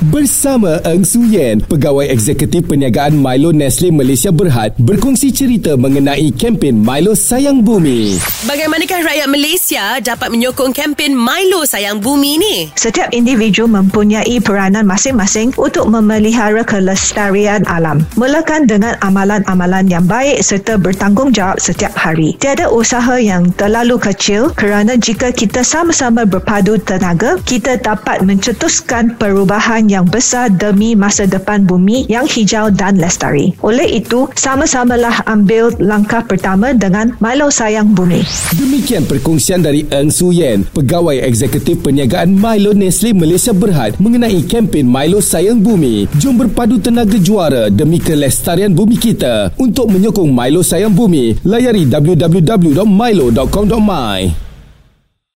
Bersama Eng Su Yen, Pegawai Eksekutif Perniagaan Milo Nestle Malaysia Berhad berkongsi cerita mengenai kempen Milo Sayang Bumi. Bagaimanakah rakyat Malaysia dapat menyokong kempen Milo Sayang Bumi ni? Setiap individu mempunyai peranan masing-masing untuk memelihara kelestarian alam. Mulakan dengan amalan-amalan yang baik serta bertanggungjawab setiap hari. Tiada usaha yang terlalu kecil kerana jika kita sama-sama berpadu tenaga, kita dapat mencetuskan perubahan yang besar demi masa depan bumi yang hijau dan lestari. Oleh itu, sama-samalah ambil langkah pertama dengan Milo Sayang Bumi. Demikian perkongsian dari Eng Su Yen, Pegawai Eksekutif Perniagaan Milo Nestle Malaysia Berhad mengenai kempen Milo Sayang Bumi. Jom berpadu tenaga juara demi kelestarian bumi kita. Untuk menyokong Milo Sayang Bumi, layari www.milo.com.my.